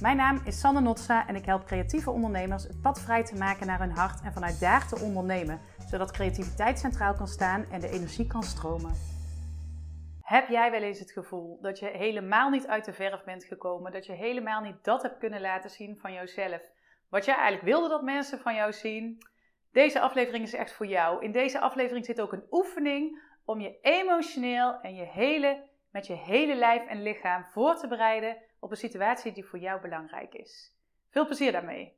Mijn naam is Sanne Notsa en ik help creatieve ondernemers het pad vrij te maken naar hun hart en vanuit daar te ondernemen, zodat creativiteit centraal kan staan en de energie kan stromen. Heb jij wel eens het gevoel dat je helemaal niet uit de verf bent gekomen, dat je helemaal niet dat hebt kunnen laten zien van jouzelf, wat jij eigenlijk wilde dat mensen van jou zien? Deze aflevering is echt voor jou. In deze aflevering zit ook een oefening om je emotioneel en je hele, met je hele lijf en lichaam voor te bereiden op een situatie die voor jou belangrijk is. Veel plezier daarmee.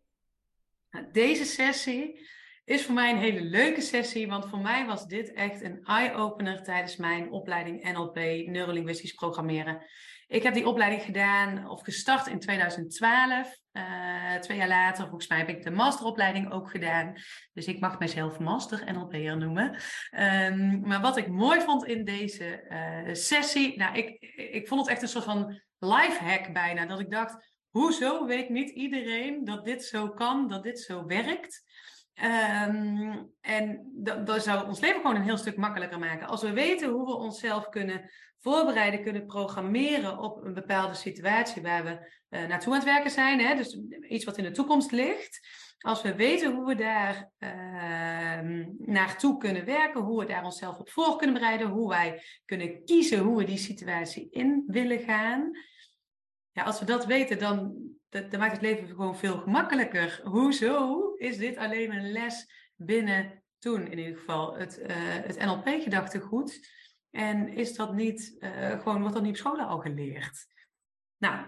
Nou, deze sessie is voor mij een hele leuke sessie, want voor mij was dit echt een eye-opener tijdens mijn opleiding NLP, Neurolinguistisch Programmeren. Ik heb die opleiding gedaan of gestart in 2012. Uh, eh, twee jaar later, volgens mij, heb ik de masteropleiding ook gedaan. Dus ik mag mezelf master NLP'er noemen. Um, maar wat ik mooi vond in deze uh, sessie, nou, ik, ik vond het echt een soort van lifehack bijna. Dat ik dacht, hoezo weet niet iedereen dat dit zo kan, dat dit zo werkt? Um, en dat, dat, zou ons leven gewoon een heel stuk makkelijker maken. Als we weten hoe we onszelf kunnen voorbereiden, kunnen programmeren op een bepaalde situatie waar we uh, naartoe aan het werken zijn, hè, dus iets wat in de toekomst ligt. Als we weten hoe we daar uh, naartoe kunnen werken, hoe we daar onszelf op voor kunnen bereiden, hoe wij kunnen kiezen hoe we die situatie in willen gaan. Ja, als we dat weten, dan, dan maakt het leven gewoon veel gemakkelijker. Hoezo is dit alleen een les binnen toen in ieder geval het, uh, het NLP-gedachtegoed? En is dat niet, uh, gewoon, wordt dat niet op scholen al geleerd? Nou,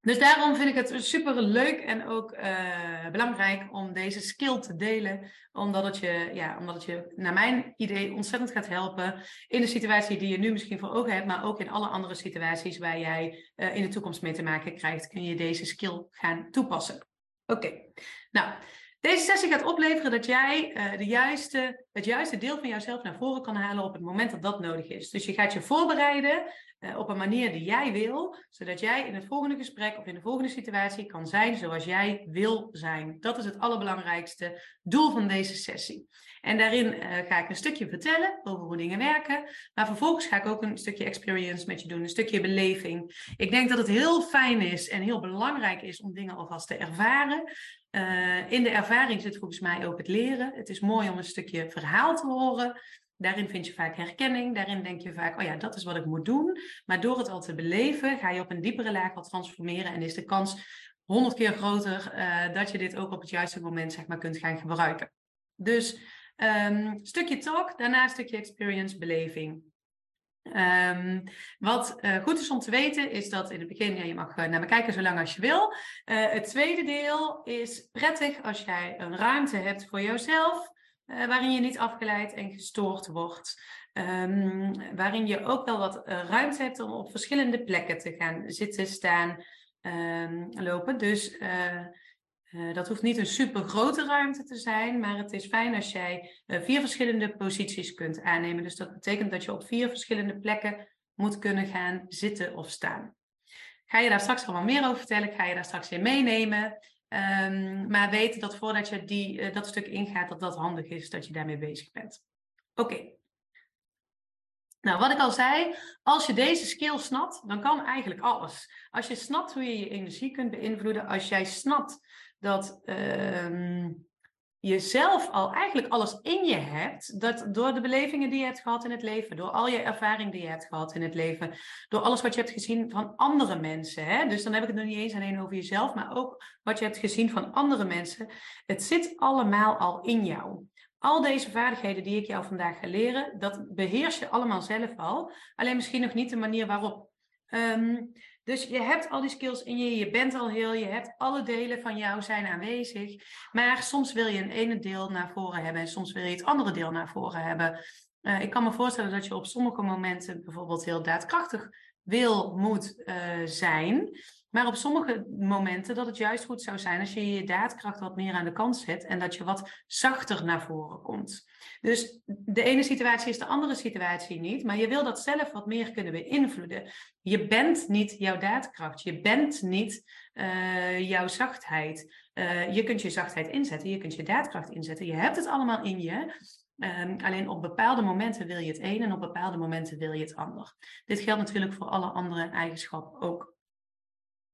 dus daarom vind ik het super leuk en ook uh, belangrijk om deze skill te delen. Omdat het, je, ja, omdat het je, naar mijn idee, ontzettend gaat helpen in de situatie die je nu misschien voor ogen hebt, maar ook in alle andere situaties waar jij uh, in de toekomst mee te maken krijgt, kun je deze skill gaan toepassen. Oké, nou, deze sessie gaat opleveren dat jij uh, de juiste, het juiste deel van jouzelf naar voren kan halen op het moment dat dat nodig is. Dus je gaat je voorbereiden uh, op een manier die jij wil, zodat jij in het volgende gesprek of in de volgende situatie kan zijn zoals jij wil zijn. Dat is het allerbelangrijkste doel van deze sessie. En daarin uh, ga ik een stukje vertellen over hoe dingen werken, maar vervolgens ga ik ook een stukje experience met je doen, een stukje beleving. Ik denk dat het heel fijn is en heel belangrijk is om dingen alvast te ervaren. Uh, in de ervaring zit volgens mij ook het leren. Het is mooi om een stukje verhaal te horen. Daarin vind je vaak herkenning. Daarin denk je vaak, oh ja, dat is wat ik moet doen. Maar door het al te beleven, ga je op een diepere laag al transformeren. En is de kans honderd keer groter uh, dat je dit ook op het juiste moment zeg maar, kunt gaan gebruiken. Dus um, stukje talk, daarna stukje experience, beleving. Um, wat uh, goed is om te weten is dat in het begin, ja, je mag uh, naar me kijken zolang als je wil. Uh, het tweede deel is prettig als jij een ruimte hebt voor jezelf, waarin je niet afgeleid en gestoord wordt. Um, waarin je ook wel wat ruimte hebt om op verschillende plekken te gaan zitten, staan, um, lopen. Dus uh, dat hoeft niet een super grote ruimte te zijn, maar het is fijn als jij uh, vier verschillende posities kunt aannemen. Dus dat betekent dat je op vier verschillende plekken moet kunnen gaan zitten of staan. Ga je daar straks allemaal meer over vertellen? Ik ga je daar straks in meenemen. Um, maar weet dat voordat je die, uh, dat stuk ingaat, dat dat handig is dat je daarmee bezig bent. Oké. Nou, wat ik al zei, als je deze skill snapt, dan kan eigenlijk alles. Als je snapt hoe je je energie kunt beïnvloeden, als jij snapt dat uh, je zelf al eigenlijk alles in je hebt, dat door de belevingen die je hebt gehad in het leven, door al je ervaring die je hebt gehad in het leven, door alles wat je hebt gezien van andere mensen, hè? dus dan heb ik het nog niet eens alleen over jezelf, maar ook wat je hebt gezien van andere mensen, het zit allemaal al in jou. Al deze vaardigheden die ik jou vandaag ga leren, dat beheers je allemaal zelf al, alleen misschien nog niet de manier waarop. Um, dus je hebt al die skills in je, je bent al heel, je hebt alle delen van jou zijn aanwezig. Maar soms wil je een ene deel naar voren hebben en soms wil je het andere deel naar voren hebben. Uh, ik kan me voorstellen dat je op sommige momenten bijvoorbeeld heel daadkrachtig wil, moet uh, zijn. Maar op sommige momenten dat het juist goed zou zijn als je je daadkracht wat meer aan de kant zet en dat je wat zachter naar voren komt. Dus de ene situatie is de andere situatie niet, maar je wil dat zelf wat meer kunnen beïnvloeden. Je bent niet jouw daadkracht, je bent niet uh, jouw zachtheid. Uh, je kunt je zachtheid inzetten, je kunt je daadkracht inzetten, je hebt het allemaal in je. Um, alleen op bepaalde momenten wil je het een en op bepaalde momenten wil je het ander. Dit geldt natuurlijk voor alle andere eigenschappen ook.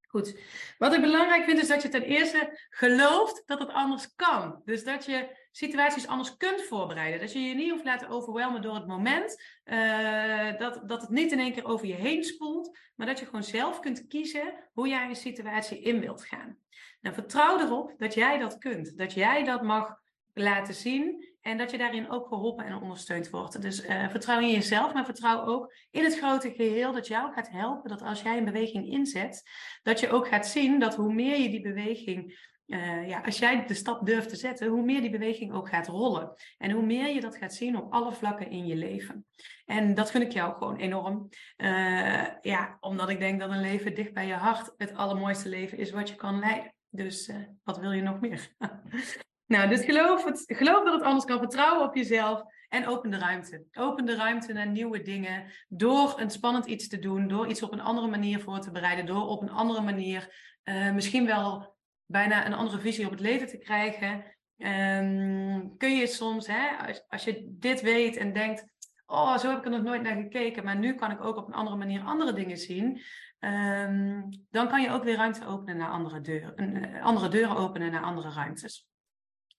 Goed. Wat ik belangrijk vind is dat je ten eerste gelooft dat het anders kan. Dus dat je situaties anders kunt voorbereiden. Dat je je niet hoeft laten overwelmen door het moment. Uh, dat, dat het niet in één keer over je heen spoelt. Maar dat je gewoon zelf kunt kiezen hoe jij een situatie in wilt gaan. Nou, vertrouw erop dat jij dat kunt. Dat jij dat mag laten zien. En dat je daarin ook geholpen en ondersteund wordt. Dus uh, vertrouw in jezelf, maar vertrouw ook in het grote geheel dat jou gaat helpen. Dat als jij een beweging inzet, dat je ook gaat zien dat hoe meer je die beweging uh, ja, als jij de stap durft te zetten, hoe meer die beweging ook gaat rollen. En hoe meer je dat gaat zien op alle vlakken in je leven. En dat gun ik jou gewoon enorm. Uh, ja, omdat ik denk dat een leven dicht bij je hart het allermooiste leven is wat je kan leiden. Dus wat wil je nog meer? Nou, dus geloof, het, geloof dat het anders kan. Vertrouwen op jezelf. En open de ruimte. Open de ruimte naar nieuwe dingen. Door een spannend iets te doen. Door iets op een andere manier voor te bereiden. Door op een andere manier uh, misschien wel bijna een andere visie op het leven te krijgen. Um, kun je soms, hè, als, je dit weet en denkt. Oh, zo heb ik er nog nooit naar gekeken. Maar nu kan ik ook op een andere manier andere dingen zien. Um, dan kan je ook weer ruimte openen naar andere deuren. Uh, andere deuren openen naar andere ruimtes.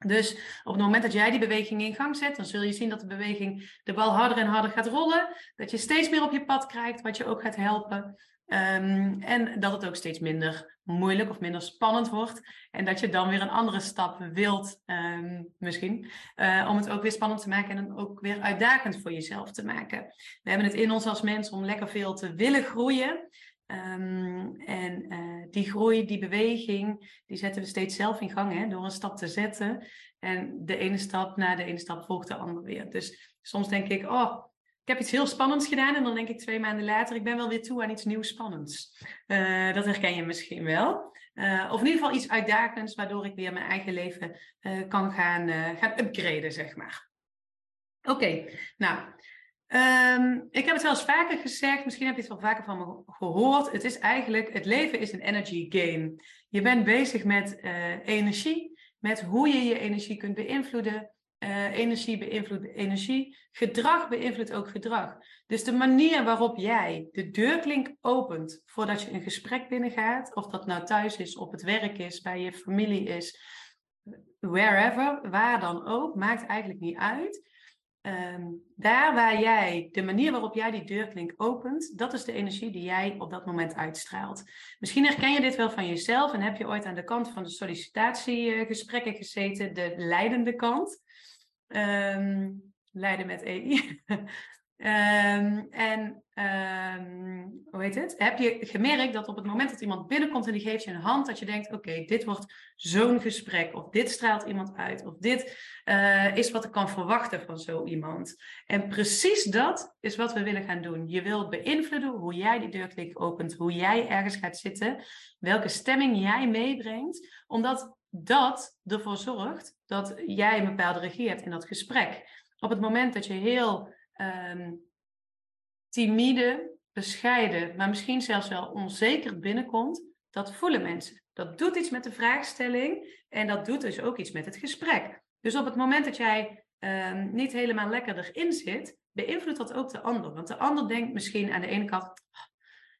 Dus op het moment dat jij die beweging in gang zet, dan zul je zien dat de beweging de bal harder en harder gaat rollen. Dat je steeds meer op je pad krijgt, wat je ook gaat helpen. Um, en dat het ook steeds minder moeilijk of minder spannend wordt. En dat je dan weer een andere stap wilt, um, misschien. Uh, om het ook weer spannend te maken en ook weer uitdagend voor jezelf te maken. We hebben het in ons als mens om lekker veel te willen groeien. Um, en uh, die groei, die beweging, die zetten we steeds zelf in gang hè, door een stap te zetten. En de ene stap na de ene stap volgt de ander weer. Dus soms denk ik, oh, ik heb iets heel spannends gedaan. En dan denk ik twee maanden later, ik ben wel weer toe aan iets nieuws spannends. Uh, dat herken je misschien wel. Uh, of in ieder geval iets uitdagends, waardoor ik weer mijn eigen leven kan gaan, gaan upgraden, zeg maar. Oké, okay, nou, Um, ik heb het wel eens vaker gezegd, misschien heb je het wel vaker van me gehoord. Het is eigenlijk, het leven is een energy game. Je bent bezig met uh, energie, met hoe je je energie kunt beïnvloeden. Uh, energie beïnvloedt energie. Gedrag beïnvloedt ook gedrag. Dus de manier waarop jij de deurklink opent voordat je een gesprek binnengaat, of dat nou thuis is, op het werk is, bij je familie is, wherever, waar dan ook, maakt eigenlijk niet uit. Um, daar waar jij, de manier waarop jij die deurklink opent, dat is de energie die jij op dat moment uitstraalt. Misschien herken je dit wel van jezelf en heb je ooit aan de kant van de sollicitatiegesprekken gezeten, de leidende kant. Um, leiden met EI. Um, en um, hoe heet het? Heb je gemerkt dat op het moment dat iemand binnenkomt en die geeft je een hand, dat je denkt: oké, dit wordt zo'n gesprek, of dit straalt iemand uit, of dit uh, is wat ik kan verwachten van zo iemand. En precies dat is wat we willen gaan doen. Je wilt beïnvloeden hoe jij die deurklik opent, hoe jij ergens gaat zitten, welke stemming jij meebrengt, omdat dat ervoor zorgt dat jij een bepaalde regie hebt in dat gesprek. Op het moment dat je heel um, timide, bescheiden, maar misschien zelfs wel onzeker binnenkomt, dat voelen mensen. Dat doet iets met de vraagstelling en dat doet dus ook iets met het gesprek. Dus op het moment dat jij um, niet helemaal lekker erin zit, beïnvloedt dat ook de ander. Want de ander denkt misschien aan de ene kant,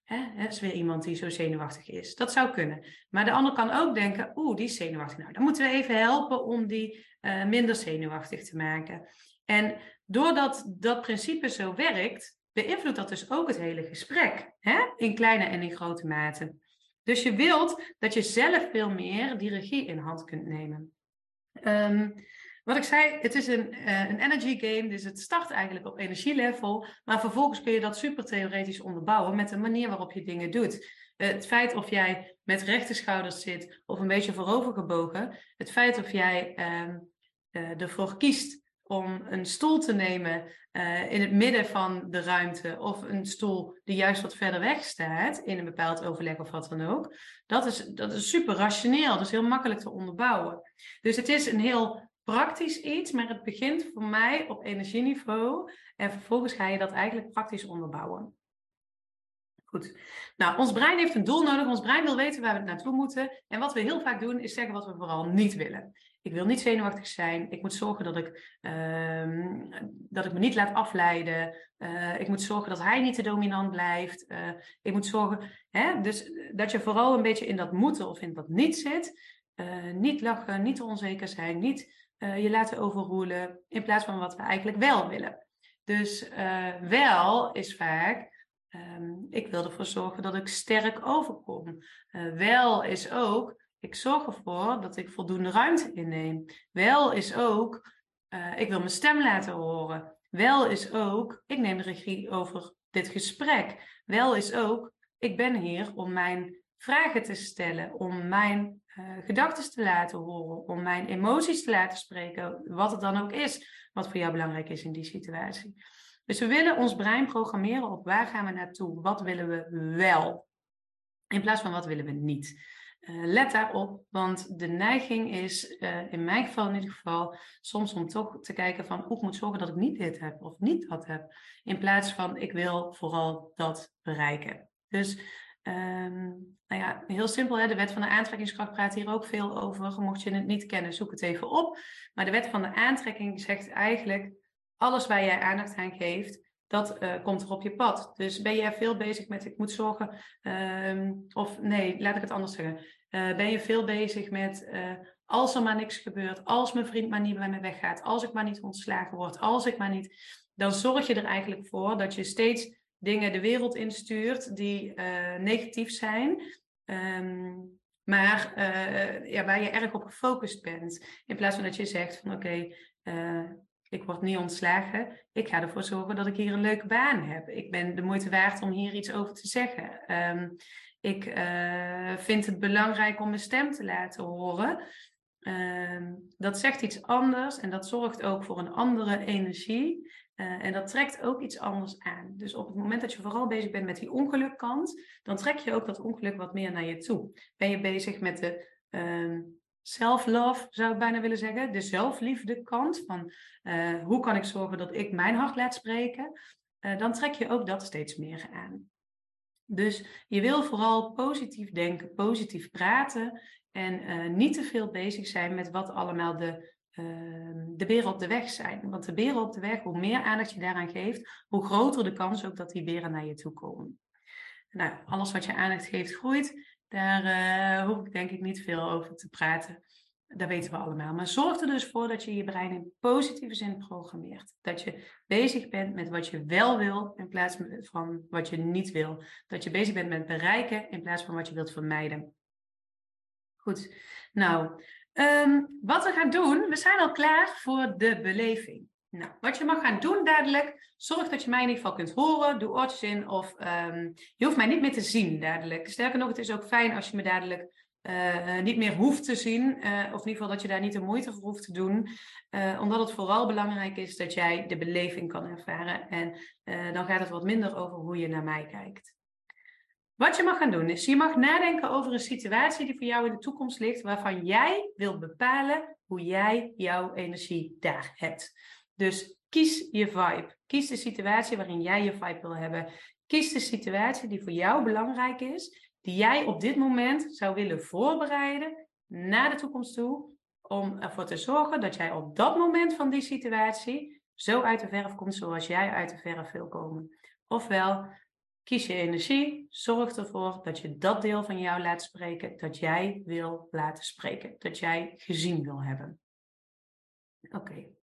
hè, het is weer iemand die zo zenuwachtig is. Dat zou kunnen. Maar de ander kan ook denken, oeh, die is zenuwachtig. Nou, dan moeten we even helpen om die uh, minder zenuwachtig te maken. En doordat dat principe zo werkt, beïnvloedt dat dus ook het hele gesprek. Hè? In kleine en in grote mate. Dus je wilt dat je zelf veel meer die regie in hand kunt nemen. Um, wat ik zei, het is een, uh, een energy game, dus het start eigenlijk op energielevel, maar vervolgens kun je dat super theoretisch onderbouwen met de manier waarop je dingen doet. Het feit of jij met rechte schouders zit of een beetje voorovergebogen, het feit of jij uh, ervoor kiest om een stoel te nemen uh, in het midden van de ruimte of een stoel die juist wat verder weg staat in een bepaald overleg of wat dan ook. Dat is, dat is super rationeel, dat is heel makkelijk te onderbouwen. Dus het is een heel praktisch iets, maar het begint voor mij op energieniveau en vervolgens ga je dat eigenlijk praktisch onderbouwen. Goed. Nou, ons brein heeft een doel nodig. Ons brein wil weten waar we naartoe moeten. En wat we heel vaak doen, is zeggen wat we vooral niet willen. Ik wil niet zenuwachtig zijn. Ik moet zorgen dat ik, ehm, dat ik me niet laat afleiden. Uh, ik moet zorgen dat hij niet te dominant blijft. Uh, ik moet zorgen, hè, dus dat je vooral een beetje in dat moeten of in dat niet zit. Uh, niet lachen, niet onzeker zijn, niet je laten overroelen. In plaats van wat we eigenlijk wel willen. Dus wel is vaak, um, ik wil ervoor zorgen dat ik sterk overkom. wel is ook, ik zorg ervoor dat ik voldoende ruimte inneem. Wel is ook, uh, ik wil mijn stem laten horen. Wel is ook, ik neem de regie over dit gesprek. Wel is ook, ik ben hier om mijn vragen te stellen, om mijn uh, gedachten te laten horen, om mijn emoties te laten spreken, wat het dan ook is, wat voor jou belangrijk is in die situatie. Dus we willen ons brein programmeren op waar gaan we naartoe, wat willen we wel, in plaats van wat willen we niet. Uh, let daarop, want de neiging is, uh, in mijn geval in ieder geval, soms om toch te kijken van, hoe ik moet zorgen dat ik niet dit heb of niet dat heb. In plaats van, ik wil vooral dat bereiken. Dus, um, nou ja, heel simpel, hè? de wet van de aantrekkingskracht praat hier ook veel over. Mocht je het niet kennen, zoek het even op. Maar de wet van de aantrekking zegt eigenlijk, alles waar jij aandacht aan geeft, dat uh, komt er op je pad. Dus ben je veel bezig met, ik moet zorgen, um, of nee, laat ik het anders zeggen. Uh, ben je veel bezig met, uh, als er maar niks gebeurt, als mijn vriend maar niet bij me weggaat, als ik maar niet ontslagen word, als ik maar niet, dan zorg je er eigenlijk voor dat je steeds dingen de wereld instuurt die negatief zijn. Um, maar ja, waar je erg op gefocust bent. In plaats van dat je zegt van oké, ik word niet ontslagen. Ik ga ervoor zorgen dat ik hier een leuke baan heb. Ik ben de moeite waard om hier iets over te zeggen. Um, ik uh, vind het belangrijk om mijn stem te laten horen. Um, dat zegt iets anders en dat zorgt ook voor een andere energie. Uh, en dat trekt ook iets anders aan. Dus op het moment dat je vooral bezig bent met die ongelukkant, dan trek je ook dat ongeluk wat meer naar je toe. Ben je bezig met de um, self-love, zou ik bijna willen zeggen. De zelfliefde kant van uh, hoe kan ik zorgen dat ik mijn hart laat spreken. Uh, dan trek je ook dat steeds meer aan. Dus je wil vooral positief denken, positief praten en uh, niet te veel bezig zijn met wat allemaal de, de beren op de weg zijn. Want de beren op de weg, hoe meer aandacht je daaraan geeft, hoe groter de kans ook dat die beren naar je toe komen. Nou, alles wat je aandacht geeft groeit. Daar uh, hoef ik denk ik niet veel over te praten. Dat weten we allemaal. Maar zorg er dus voor dat je je brein in positieve zin programmeert. Dat je bezig bent met wat je wel wil in plaats van wat je niet wil. Dat je bezig bent met bereiken in plaats van wat je wilt vermijden. Goed. Nou, um, wat we gaan doen, we zijn al klaar voor de beleving. Nou, wat je mag gaan doen dadelijk, zorg dat je mij in ieder geval kunt horen. Doe oortjes of um, je hoeft mij niet meer te zien dadelijk. Sterker nog, het is ook fijn als je me dadelijk uh, niet meer hoeft te zien. Uh, of in ieder geval dat je daar niet de moeite voor hoeft te doen. Omdat het vooral belangrijk is dat jij de beleving kan ervaren. En dan gaat het wat minder over hoe je naar mij kijkt. Wat je mag gaan doen is, je mag nadenken over een situatie die voor jou in de toekomst ligt, waarvan jij wilt bepalen hoe jij jouw energie daar hebt. Dus kies je vibe. Kies de situatie waarin jij je vibe wil hebben. Kies de situatie die voor jou belangrijk is, die jij op dit moment zou willen voorbereiden naar de toekomst toe, om ervoor te zorgen dat jij op dat moment van die situatie zo uit de verf komt zoals jij uit de verf wil komen. Ofwel, kies je energie, zorg ervoor dat je dat deel van jou laat spreken dat jij wil laten spreken, dat jij gezien wil hebben. Oké.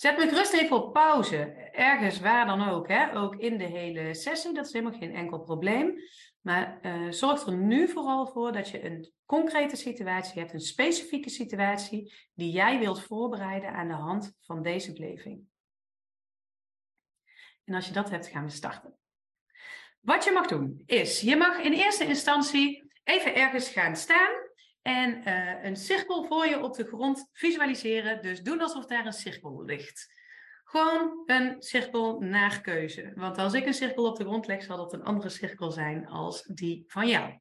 Zet me gerust even op pauze. Ergens waar dan ook. Hè? Ook in de hele sessie. Dat is helemaal geen enkel probleem. Maar uh, zorg er nu vooral voor dat je een concrete situatie hebt. Een specifieke situatie die jij wilt voorbereiden aan de hand van deze beleving. En als je dat hebt, gaan we starten. Wat je mag doen is, je mag in eerste instantie even ergens gaan staan en uh, een cirkel voor je op de grond visualiseren. Dus doen alsof daar een cirkel ligt. Gewoon een cirkel naar keuze. Want als ik een cirkel op de grond leg, zal dat een andere cirkel zijn als die van jou.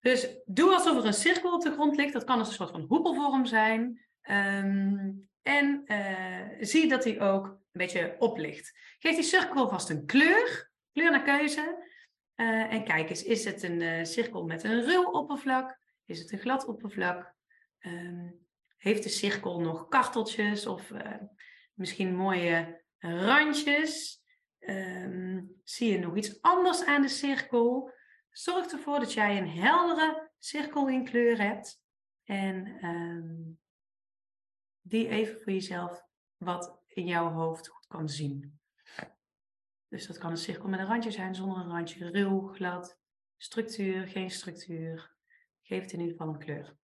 Dus doe alsof er een cirkel op de grond ligt. Dat kan een soort van hoepelvorm zijn. Um, en uh, zie dat die ook een beetje oplicht. Geef die cirkel vast een kleur. Kleur naar keuze. Uh, en kijk eens, is het een cirkel met een ruw oppervlak? Is het een glad oppervlak? Um, heeft de cirkel nog karteltjes of uh, misschien mooie randjes? Ehm, zie je nog iets anders aan de cirkel? Zorg ervoor dat jij een heldere cirkel in kleur hebt. En um, die even voor jezelf wat in jouw hoofd goed kan zien. Dus dat kan een cirkel met een randje zijn, zonder een randje, ruw, glad, structuur, geen structuur. Geef het in ieder geval een kleur.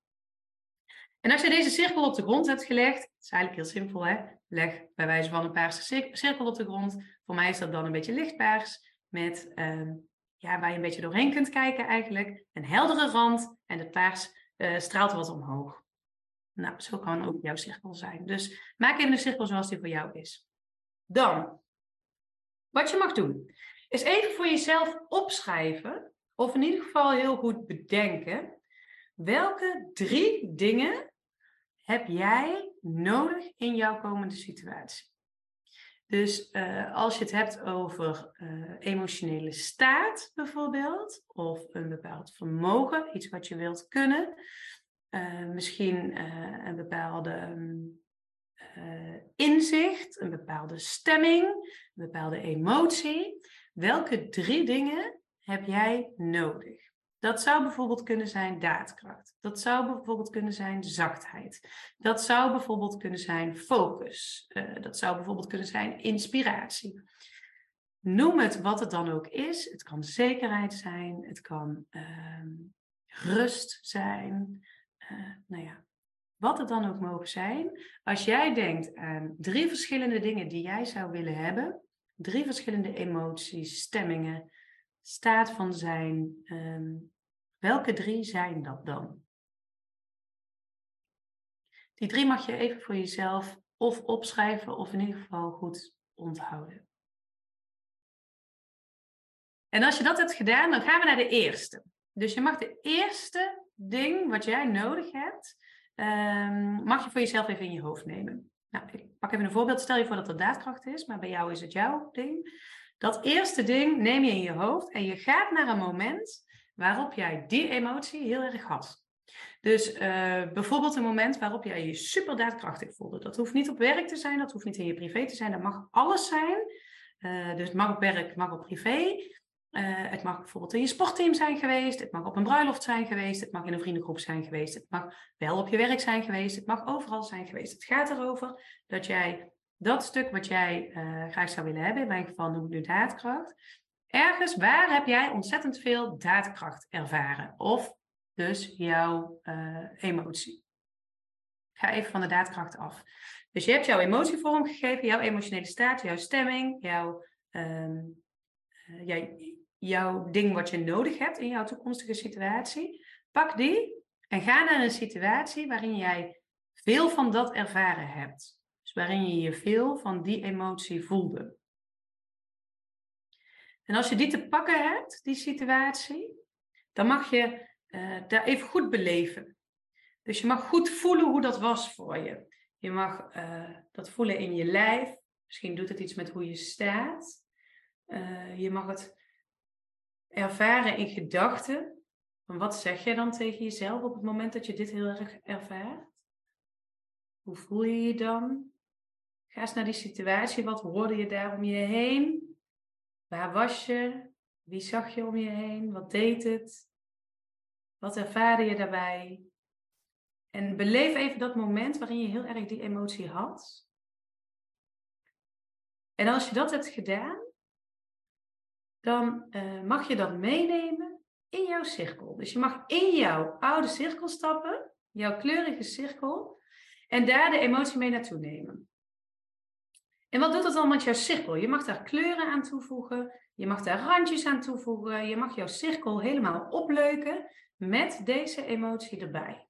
En als je deze cirkel op de grond hebt gelegd, het is eigenlijk heel simpel hè, leg bij wijze van een paarse cirkel op de grond. Voor mij is dat dan een beetje lichtpaars, met, uh, ja, waar je een beetje doorheen kunt kijken eigenlijk. Een heldere rand en het paars uh, straalt wat omhoog. Nou, zo kan ook jouw cirkel zijn. Dus maak even een cirkel zoals die voor jou is. Dan, wat je mag doen, is even voor jezelf opschrijven, of in ieder geval heel goed bedenken, welke drie dingen heb jij nodig in jouw komende situatie? Dus uh, als je het hebt over uh, emotionele staat bijvoorbeeld, of een bepaald vermogen, iets wat je wilt kunnen, uh, misschien een bepaalde inzicht, een bepaalde stemming, een bepaalde emotie. Welke drie dingen heb jij nodig? Dat zou bijvoorbeeld kunnen zijn daadkracht. Dat zou bijvoorbeeld kunnen zijn zachtheid. Dat zou bijvoorbeeld kunnen zijn focus. Uh, dat zou bijvoorbeeld kunnen zijn inspiratie. Noem het wat het dan ook is. Het kan zekerheid zijn. Het kan uh, rust zijn. Uh, nou ja, wat het dan ook mogen zijn. Als jij denkt aan drie verschillende dingen die jij zou willen hebben. Drie verschillende emoties, stemmingen, staat van zijn. Um, welke drie zijn dat dan? Die drie mag je even voor jezelf of opschrijven of in ieder geval goed onthouden. En als je dat hebt gedaan, dan gaan we naar de eerste. Dus je mag de eerste ding wat jij nodig hebt, um, mag je voor jezelf even in je hoofd nemen. Nou, ik pak even een voorbeeld. Stel je voor dat er daadkracht is, maar bij jou is het jouw ding. Dat eerste ding neem je in je hoofd en je gaat naar een moment waarop jij die emotie heel erg had. Dus uh, bijvoorbeeld een moment waarop jij je super daadkrachtig voelde. Dat hoeft niet op werk te zijn, dat hoeft niet in je privé te zijn, dat mag alles zijn. Uh, dus het mag op werk, het mag op privé. Uh, het mag bijvoorbeeld in je sportteam zijn geweest, het mag op een bruiloft zijn geweest, het mag in een vriendengroep zijn geweest, het mag wel op je werk zijn geweest, het mag overal zijn geweest. Het gaat erover dat jij dat stuk wat jij uh, graag zou willen hebben, in mijn geval noem ik nu daadkracht, ergens waar heb jij ontzettend veel daadkracht ervaren? Of dus jouw uh, emotie. Ga even van de daadkracht af. Dus je hebt jouw emotie vormgegeven, jouw emotionele staat, jouw stemming, jouw, um, uh, jouw, jouw ding wat je nodig hebt in jouw toekomstige situatie. Pak die en ga naar een situatie waarin jij veel van dat ervaren hebt. Waarin je je veel van die emotie voelde. En als je die te pakken hebt, die situatie, dan mag je uh, daar even goed beleven. Dus je mag goed voelen hoe dat was voor je. Je mag uh, dat voelen in je lijf. Misschien doet het iets met hoe je staat. Uh, je mag het ervaren in gedachten. Wat zeg je dan tegen jezelf op het moment dat je dit heel erg ervaart? Hoe voel je je dan? Ga eens naar die situatie. Wat hoorde je daar om je heen? Waar was je? Wie zag je om je heen? Wat deed het? Wat ervaarde je daarbij? En beleef even dat moment waarin je heel erg die emotie had. En als je dat hebt gedaan, dan uh, mag je dat meenemen in jouw cirkel. Dus je mag in jouw oude cirkel stappen, jouw kleurige cirkel, en daar de emotie mee naartoe nemen. En wat doet dat dan met jouw cirkel? Je mag daar kleuren aan toevoegen, je mag daar randjes aan toevoegen, je mag jouw cirkel helemaal opleuken met deze emotie erbij.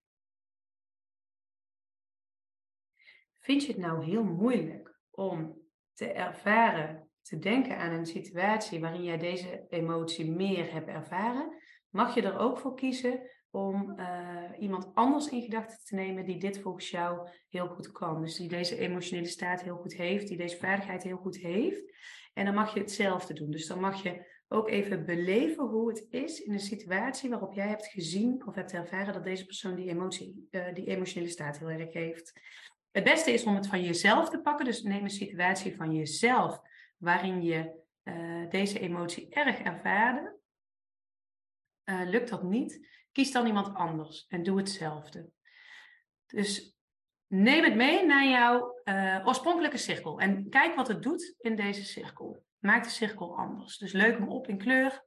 Vind je het nou heel moeilijk om te ervaren, te denken aan een situatie waarin jij deze emotie meer hebt ervaren? Mag je er ook voor kiezen om uh, iemand anders in gedachten te nemen die dit volgens jou heel goed kan. Dus die deze emotionele staat heel goed heeft, die deze vaardigheid heel goed heeft. En dan mag je hetzelfde doen. Dus dan mag je ook even beleven hoe het is in een situatie waarop jij hebt gezien of hebt ervaren dat deze persoon die, emotie, uh, die emotionele staat heel erg heeft. Het beste is om het van jezelf te pakken. Dus neem een situatie van jezelf waarin je uh, deze emotie erg ervaarde. Uh, lukt dat niet, kies dan iemand anders en doe hetzelfde. Dus neem het mee naar jouw uh, oorspronkelijke cirkel en kijk wat het doet in deze cirkel. Maak de cirkel anders. Dus leuk hem op in kleur,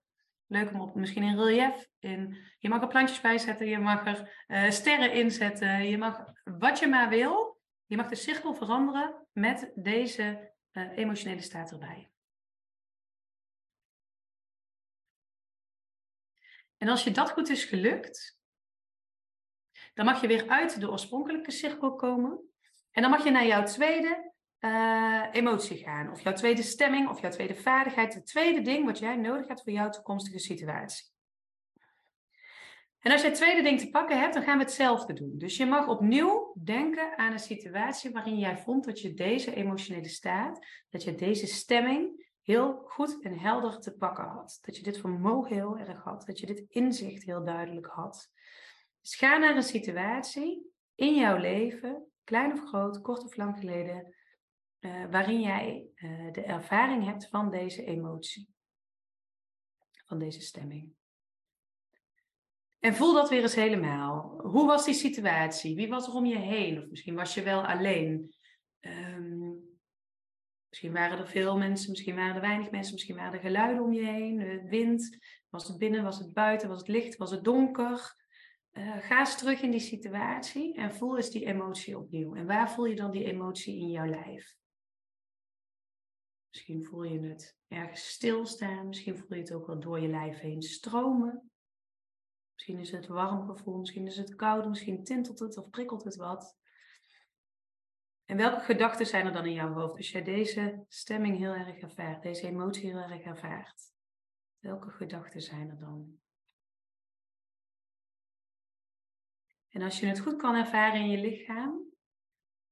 leuk hem op misschien in relief. In, je mag er plantjes bij zetten, je mag er uh, sterren inzetten, je mag wat je maar wil. Je mag de cirkel veranderen met deze emotionele staat erbij. En als je dat goed is gelukt, dan mag je weer uit de oorspronkelijke cirkel komen. En dan mag je naar jouw tweede uh, emotie gaan. Of jouw tweede stemming, of jouw tweede vaardigheid. Het tweede ding wat jij nodig hebt voor jouw toekomstige situatie. En als je het tweede ding te pakken hebt, dan gaan we hetzelfde doen. Dus je mag opnieuw denken aan een situatie waarin jij vond dat je deze emotionele staat, dat je deze stemming heel goed en helder te pakken had. Dat je dit vermogen heel erg had. Dat je dit inzicht heel duidelijk had. Dus ga naar een situatie in jouw leven, klein of groot, kort of lang geleden, uh, waarin jij uh, de ervaring hebt van deze emotie, van deze stemming. En voel dat weer eens helemaal. Hoe was die situatie? Wie was er om je heen? Of misschien was je wel alleen. Um, misschien waren er veel mensen, misschien waren er weinig mensen, misschien waren er geluiden om je heen, de wind. Was het binnen, was het buiten, was het licht, was het donker? Uh, ga eens terug in die situatie en voel eens die emotie opnieuw. En waar voel je dan die emotie in jouw lijf? Misschien voel je het ergens stilstaan, misschien voel je het ook wel door je lijf heen stromen. Misschien is het warm gevoel, misschien is het koud, misschien tintelt het of prikkelt het wat. En welke gedachten zijn er dan in jouw hoofd als jij deze stemming heel erg ervaart, deze emotie heel erg ervaart? Welke gedachten zijn er dan? En als je het goed kan ervaren in je lichaam,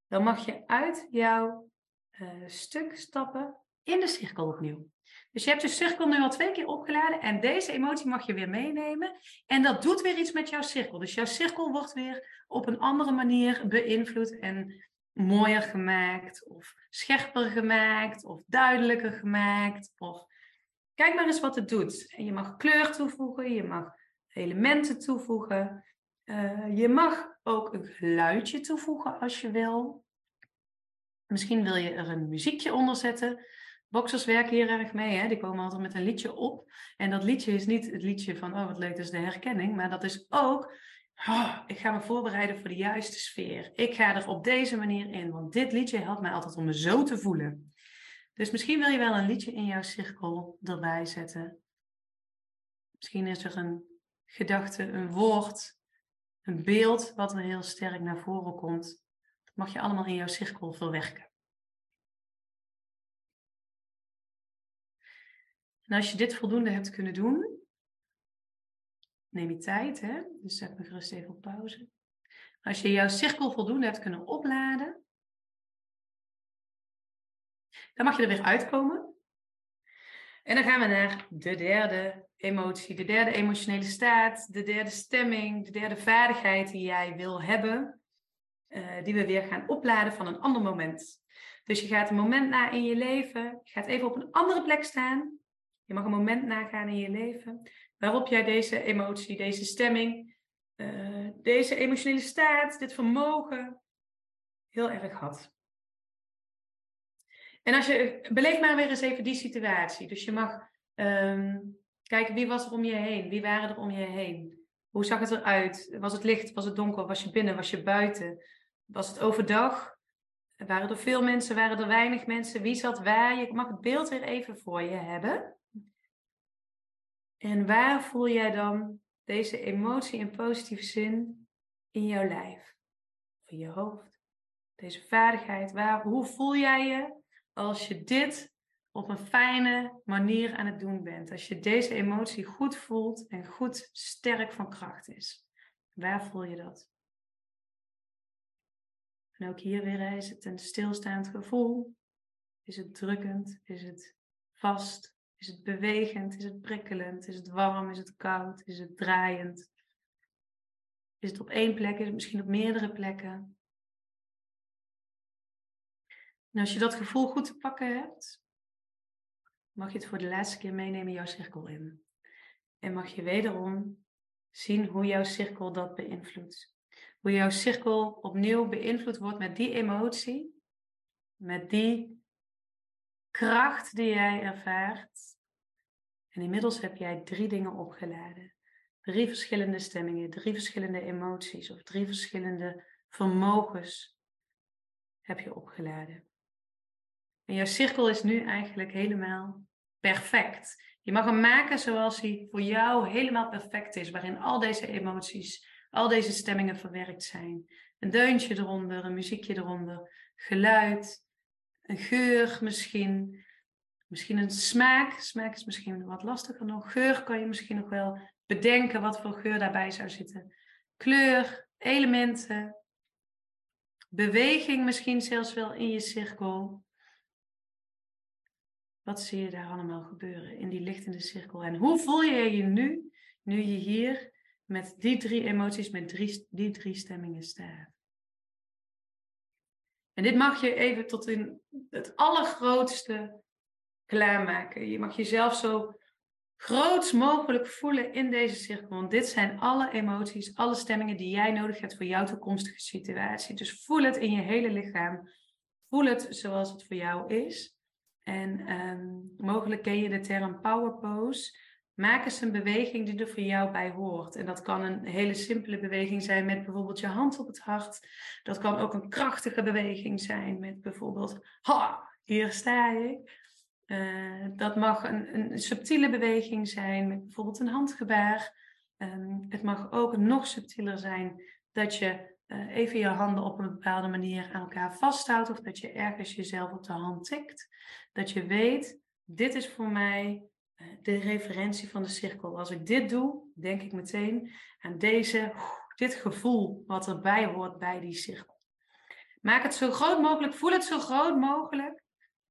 dan mag je uit jouw uh, stuk stappen in de cirkel opnieuw. Dus je hebt de cirkel nu al twee keer opgeladen en deze emotie mag je weer meenemen. En dat doet weer iets met jouw cirkel. Dus jouw cirkel wordt weer op een andere manier beïnvloed en mooier gemaakt, of scherper gemaakt, of duidelijker gemaakt. Of kijk maar eens wat het doet. Je mag kleur toevoegen, je mag elementen toevoegen. Uh, je mag ook een geluidje toevoegen als je wil. Misschien wil je er een muziekje onder zetten. Boxers werken hier erg mee, hè? die komen altijd met een liedje op. En dat liedje is niet het liedje van, oh wat leuk, dat is de herkenning. Maar dat is ook, ik ga me voorbereiden voor de juiste sfeer. Ik ga er op deze manier in, want dit liedje helpt mij altijd om me zo te voelen. Dus misschien wil je wel een liedje in jouw cirkel erbij zetten. Misschien is er een gedachte, een woord, een beeld wat er heel sterk naar voren komt. Dat mag je allemaal in jouw cirkel verwerken. En als je dit voldoende hebt kunnen doen, neem je tijd, hè? dus zet me gerust even op pauze. Als je jouw cirkel voldoende hebt kunnen opladen, dan mag je er weer uitkomen. En dan gaan we naar de derde emotie, de derde emotionele staat, de derde stemming, de derde vaardigheid die jij wil hebben, uh, die we weer gaan opladen van een ander moment. Dus je gaat een moment na in je leven, je gaat even op een andere plek staan je mag een moment nagaan in je leven waarop jij deze emotie, deze stemming, uh, deze emotionele staat, dit vermogen heel erg had. En als je, beleef maar weer eens even die situatie. Dus je mag um, kijken wie was er om je heen, wie waren er om je heen. Hoe zag het eruit? Was het licht? Was het donker? Was je binnen? Was je buiten? Was het overdag? Waren er veel mensen? Waren er weinig mensen? Wie zat waar? Je mag het beeld weer even voor je hebben. En waar voel jij dan deze emotie in positieve zin in jouw lijf? Of in je hoofd? Deze vaardigheid, waar, hoe voel jij je als je dit op een fijne manier aan het doen bent? Als je deze emotie goed voelt en goed sterk van kracht is. Waar voel je dat? En ook hier weer is het een stilstaand gevoel. Is het drukkend? Is het vast? Is het bewegend? Is het prikkelend? Is het warm? Is het koud? Is het draaiend? Is het op één plek? Is het misschien op meerdere plekken? En als je dat gevoel goed te pakken hebt, mag je het voor de laatste keer meenemen jouw cirkel in. En mag je wederom zien hoe jouw cirkel dat beïnvloedt. Hoe jouw cirkel opnieuw beïnvloed wordt met die emotie, met die kracht die jij ervaart. En inmiddels heb jij drie dingen opgeladen. Drie verschillende stemmingen, drie verschillende emoties of drie verschillende vermogens heb je opgeladen. En jouw cirkel is nu eigenlijk helemaal perfect. Je mag hem maken zoals hij voor jou helemaal perfect is, waarin al deze emoties, al deze stemmingen verwerkt zijn. Een deuntje eronder, een muziekje eronder, geluid, een geur misschien, misschien een smaak. Smaak is misschien wat lastiger nog. Geur kan je misschien nog wel bedenken wat voor geur daarbij zou zitten. Kleur, elementen, beweging misschien zelfs wel in je cirkel. Wat zie je daar allemaal gebeuren in die lichtende cirkel? En hoe voel je je nu, nu je hier met die drie emoties, met drie, die drie stemmingen staat? En dit mag je even tot in het allergrootste klaarmaken. Je mag jezelf zo groot mogelijk voelen in deze cirkel. Want dit zijn alle emoties, alle stemmingen die jij nodig hebt voor jouw toekomstige situatie. Dus voel het in je hele lichaam. Voel het zoals het voor jou is. En um, mogelijk ken je de term power pose. Maak eens een beweging die er voor jou bij hoort. En dat kan een hele simpele beweging zijn met bijvoorbeeld je hand op het hart. Dat kan ook een krachtige beweging zijn met bijvoorbeeld, ha, hier sta ik. Uh, dat mag een, een, subtiele beweging zijn met bijvoorbeeld een handgebaar. Um, het mag ook nog subtieler zijn dat je uh, even je handen op een bepaalde manier aan elkaar vasthoudt of dat je ergens jezelf op de hand tikt. Dat je weet, dit is voor mij de referentie van de cirkel. Als ik dit doe, denk ik meteen aan deze, dit gevoel wat erbij hoort bij die cirkel. Maak het zo groot mogelijk, voel het zo groot mogelijk.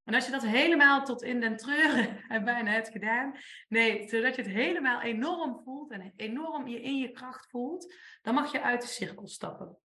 En als je dat helemaal tot in den treuren bijna hebt gedaan, nee, zodat je het helemaal enorm voelt en enorm je in je kracht voelt, dan mag je uit de cirkel stappen.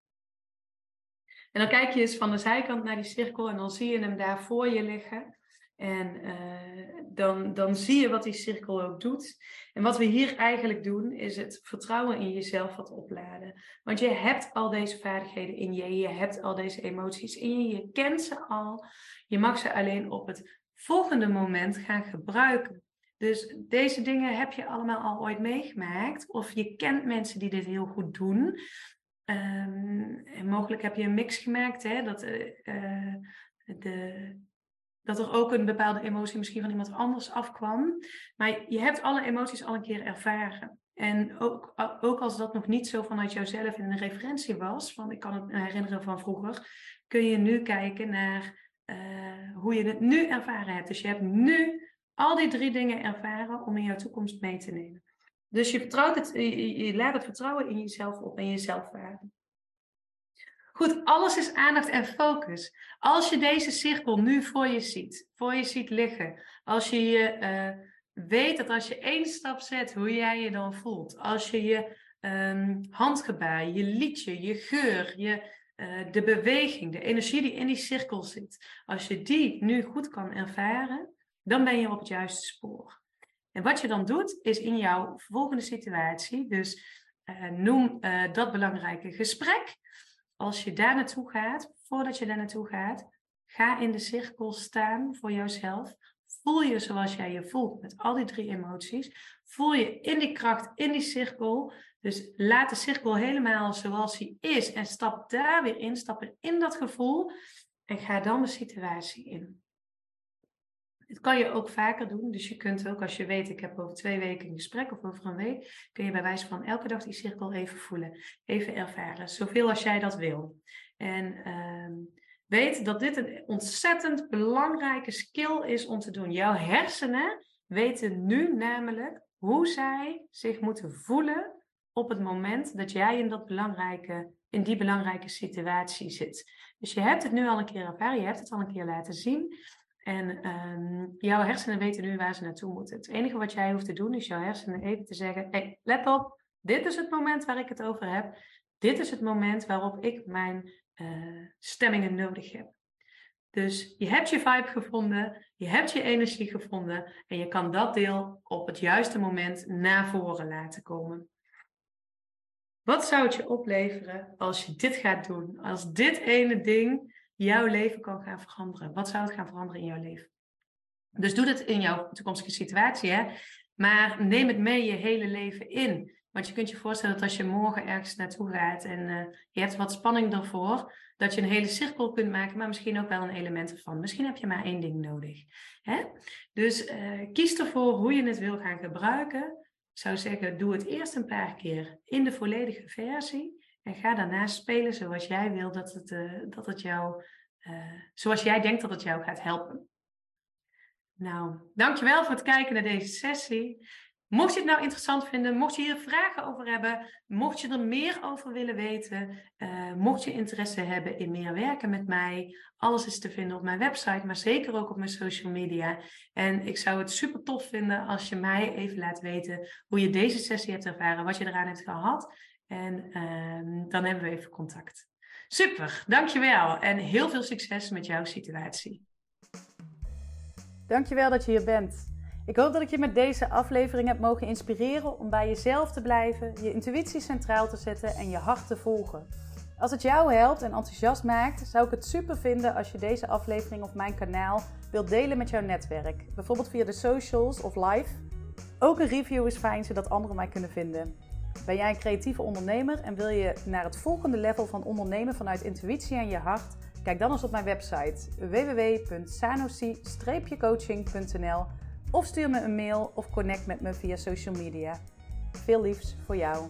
En dan kijk je eens van de zijkant naar die cirkel en dan zie je hem daar voor je liggen. En uh, dan, dan zie je wat die cirkel ook doet. En wat we hier eigenlijk doen, is het vertrouwen in jezelf wat opladen. Want je hebt al deze vaardigheden in je, je hebt al deze emoties in je, je kent ze al. Je mag ze alleen op het volgende moment gaan gebruiken. Dus deze dingen heb je allemaal al ooit meegemaakt. Of je kent mensen die dit heel goed doen. Um, en mogelijk heb je een mix gemaakt, hè, dat, uh, de, dat er ook een bepaalde emotie misschien van iemand anders afkwam. Maar je hebt alle emoties al een keer ervaren. En ook, ook als dat nog niet zo vanuit jouzelf in een referentie was, van ik kan het herinneren van vroeger, kun je nu kijken naar uh, hoe je het nu ervaren hebt. Dus je hebt nu al die drie dingen ervaren om in jouw toekomst mee te nemen. Dus je, vertrouwt het, je, je laat het vertrouwen in jezelf op en je zelfwaarde. Goed, alles is aandacht en focus. Als je deze cirkel nu voor je ziet, voor je ziet liggen, als je je uh, weet dat als je één stap zet, hoe jij je dan voelt. Als je je um, handgebaar, je liedje, je geur, je, uh, de beweging, de energie die in die cirkel zit, als je die nu goed kan ervaren, dan ben je op het juiste spoor. En wat je dan doet, is in jouw volgende situatie, dus uh, noem dat belangrijke gesprek. Als je daar naartoe gaat, voordat je daar naartoe gaat, ga in de cirkel staan voor jouzelf. Voel je zoals jij je voelt met al die drie emoties. Voel je in die kracht, in die cirkel. Dus laat de cirkel helemaal zoals hij is en stap daar weer in, stap in dat gevoel en ga dan de situatie in. Dit kan je ook vaker doen. Dus je kunt ook, als je weet, ik heb over twee weken een gesprek of over een week, kun je bij wijze van elke dag die cirkel even voelen, even ervaren. Zoveel als jij dat wil. En uh, weet dat dit een ontzettend belangrijke skill is om te doen. Jouw hersenen weten nu namelijk hoe zij zich moeten voelen op het moment dat jij in, dat belangrijke, in die belangrijke situatie zit. Dus je hebt het nu al een keer ervaren, je hebt het al een keer laten zien. En ehm, jouw hersenen weten nu waar ze naartoe moeten. Het enige wat jij hoeft te doen is jouw hersenen even te zeggen: hey, let op, dit is het moment waar ik het over heb. Dit is het moment waarop ik mijn uh, stemmingen nodig heb. Dus je hebt je vibe gevonden, je hebt je energie gevonden en je kan dat deel op het juiste moment naar voren laten komen. Wat zou het je opleveren als je dit gaat doen? Als dit ene ding jouw leven kan gaan veranderen? Wat zou het gaan veranderen in jouw leven? Dus doe dit in jouw toekomstige situatie, hè? maar neem het mee je hele leven in. Want je kunt je voorstellen dat als je morgen ergens naartoe gaat en uh, je hebt wat spanning ervoor, dat je een hele cirkel kunt maken, maar misschien ook wel een element ervan. Misschien heb je maar één ding nodig. Hè? Dus uh, kies ervoor hoe je het wil gaan gebruiken. Ik zou zeggen, doe het eerst een paar keer in de volledige versie en ga daarna spelen zoals jij wil dat het, uh, dat het jou, zoals jij denkt dat het jou gaat helpen. Nou, dankjewel voor het kijken naar deze sessie. Mocht je het nou interessant vinden, mocht je hier vragen over hebben, mocht je er meer over willen weten, uh, mocht je interesse hebben in meer werken met mij, alles is te vinden op mijn website, maar zeker ook op mijn social media. En ik zou het super tof vinden als je mij even laat weten hoe je deze sessie hebt ervaren, wat je eraan hebt gehad. En uh, dan hebben we even contact. Super, dankjewel en heel veel succes met jouw situatie. Dankjewel dat je hier bent. Ik hoop dat ik je met deze aflevering heb mogen inspireren om bij jezelf te blijven, je intuïtie centraal te zetten en je hart te volgen. Als het jou helpt en enthousiast maakt, zou ik het super vinden als je deze aflevering op mijn kanaal wilt delen met jouw netwerk. Bijvoorbeeld via de socials of live. Ook een review is fijn zodat anderen mij kunnen vinden. Ben jij een creatieve ondernemer en wil je naar het volgende level van ondernemen vanuit intuïtie en je hart? Kijk dan eens op mijn website www.sanosi-coaching.nl of stuur me een mail of connect met me via social media. Veel liefs voor jou.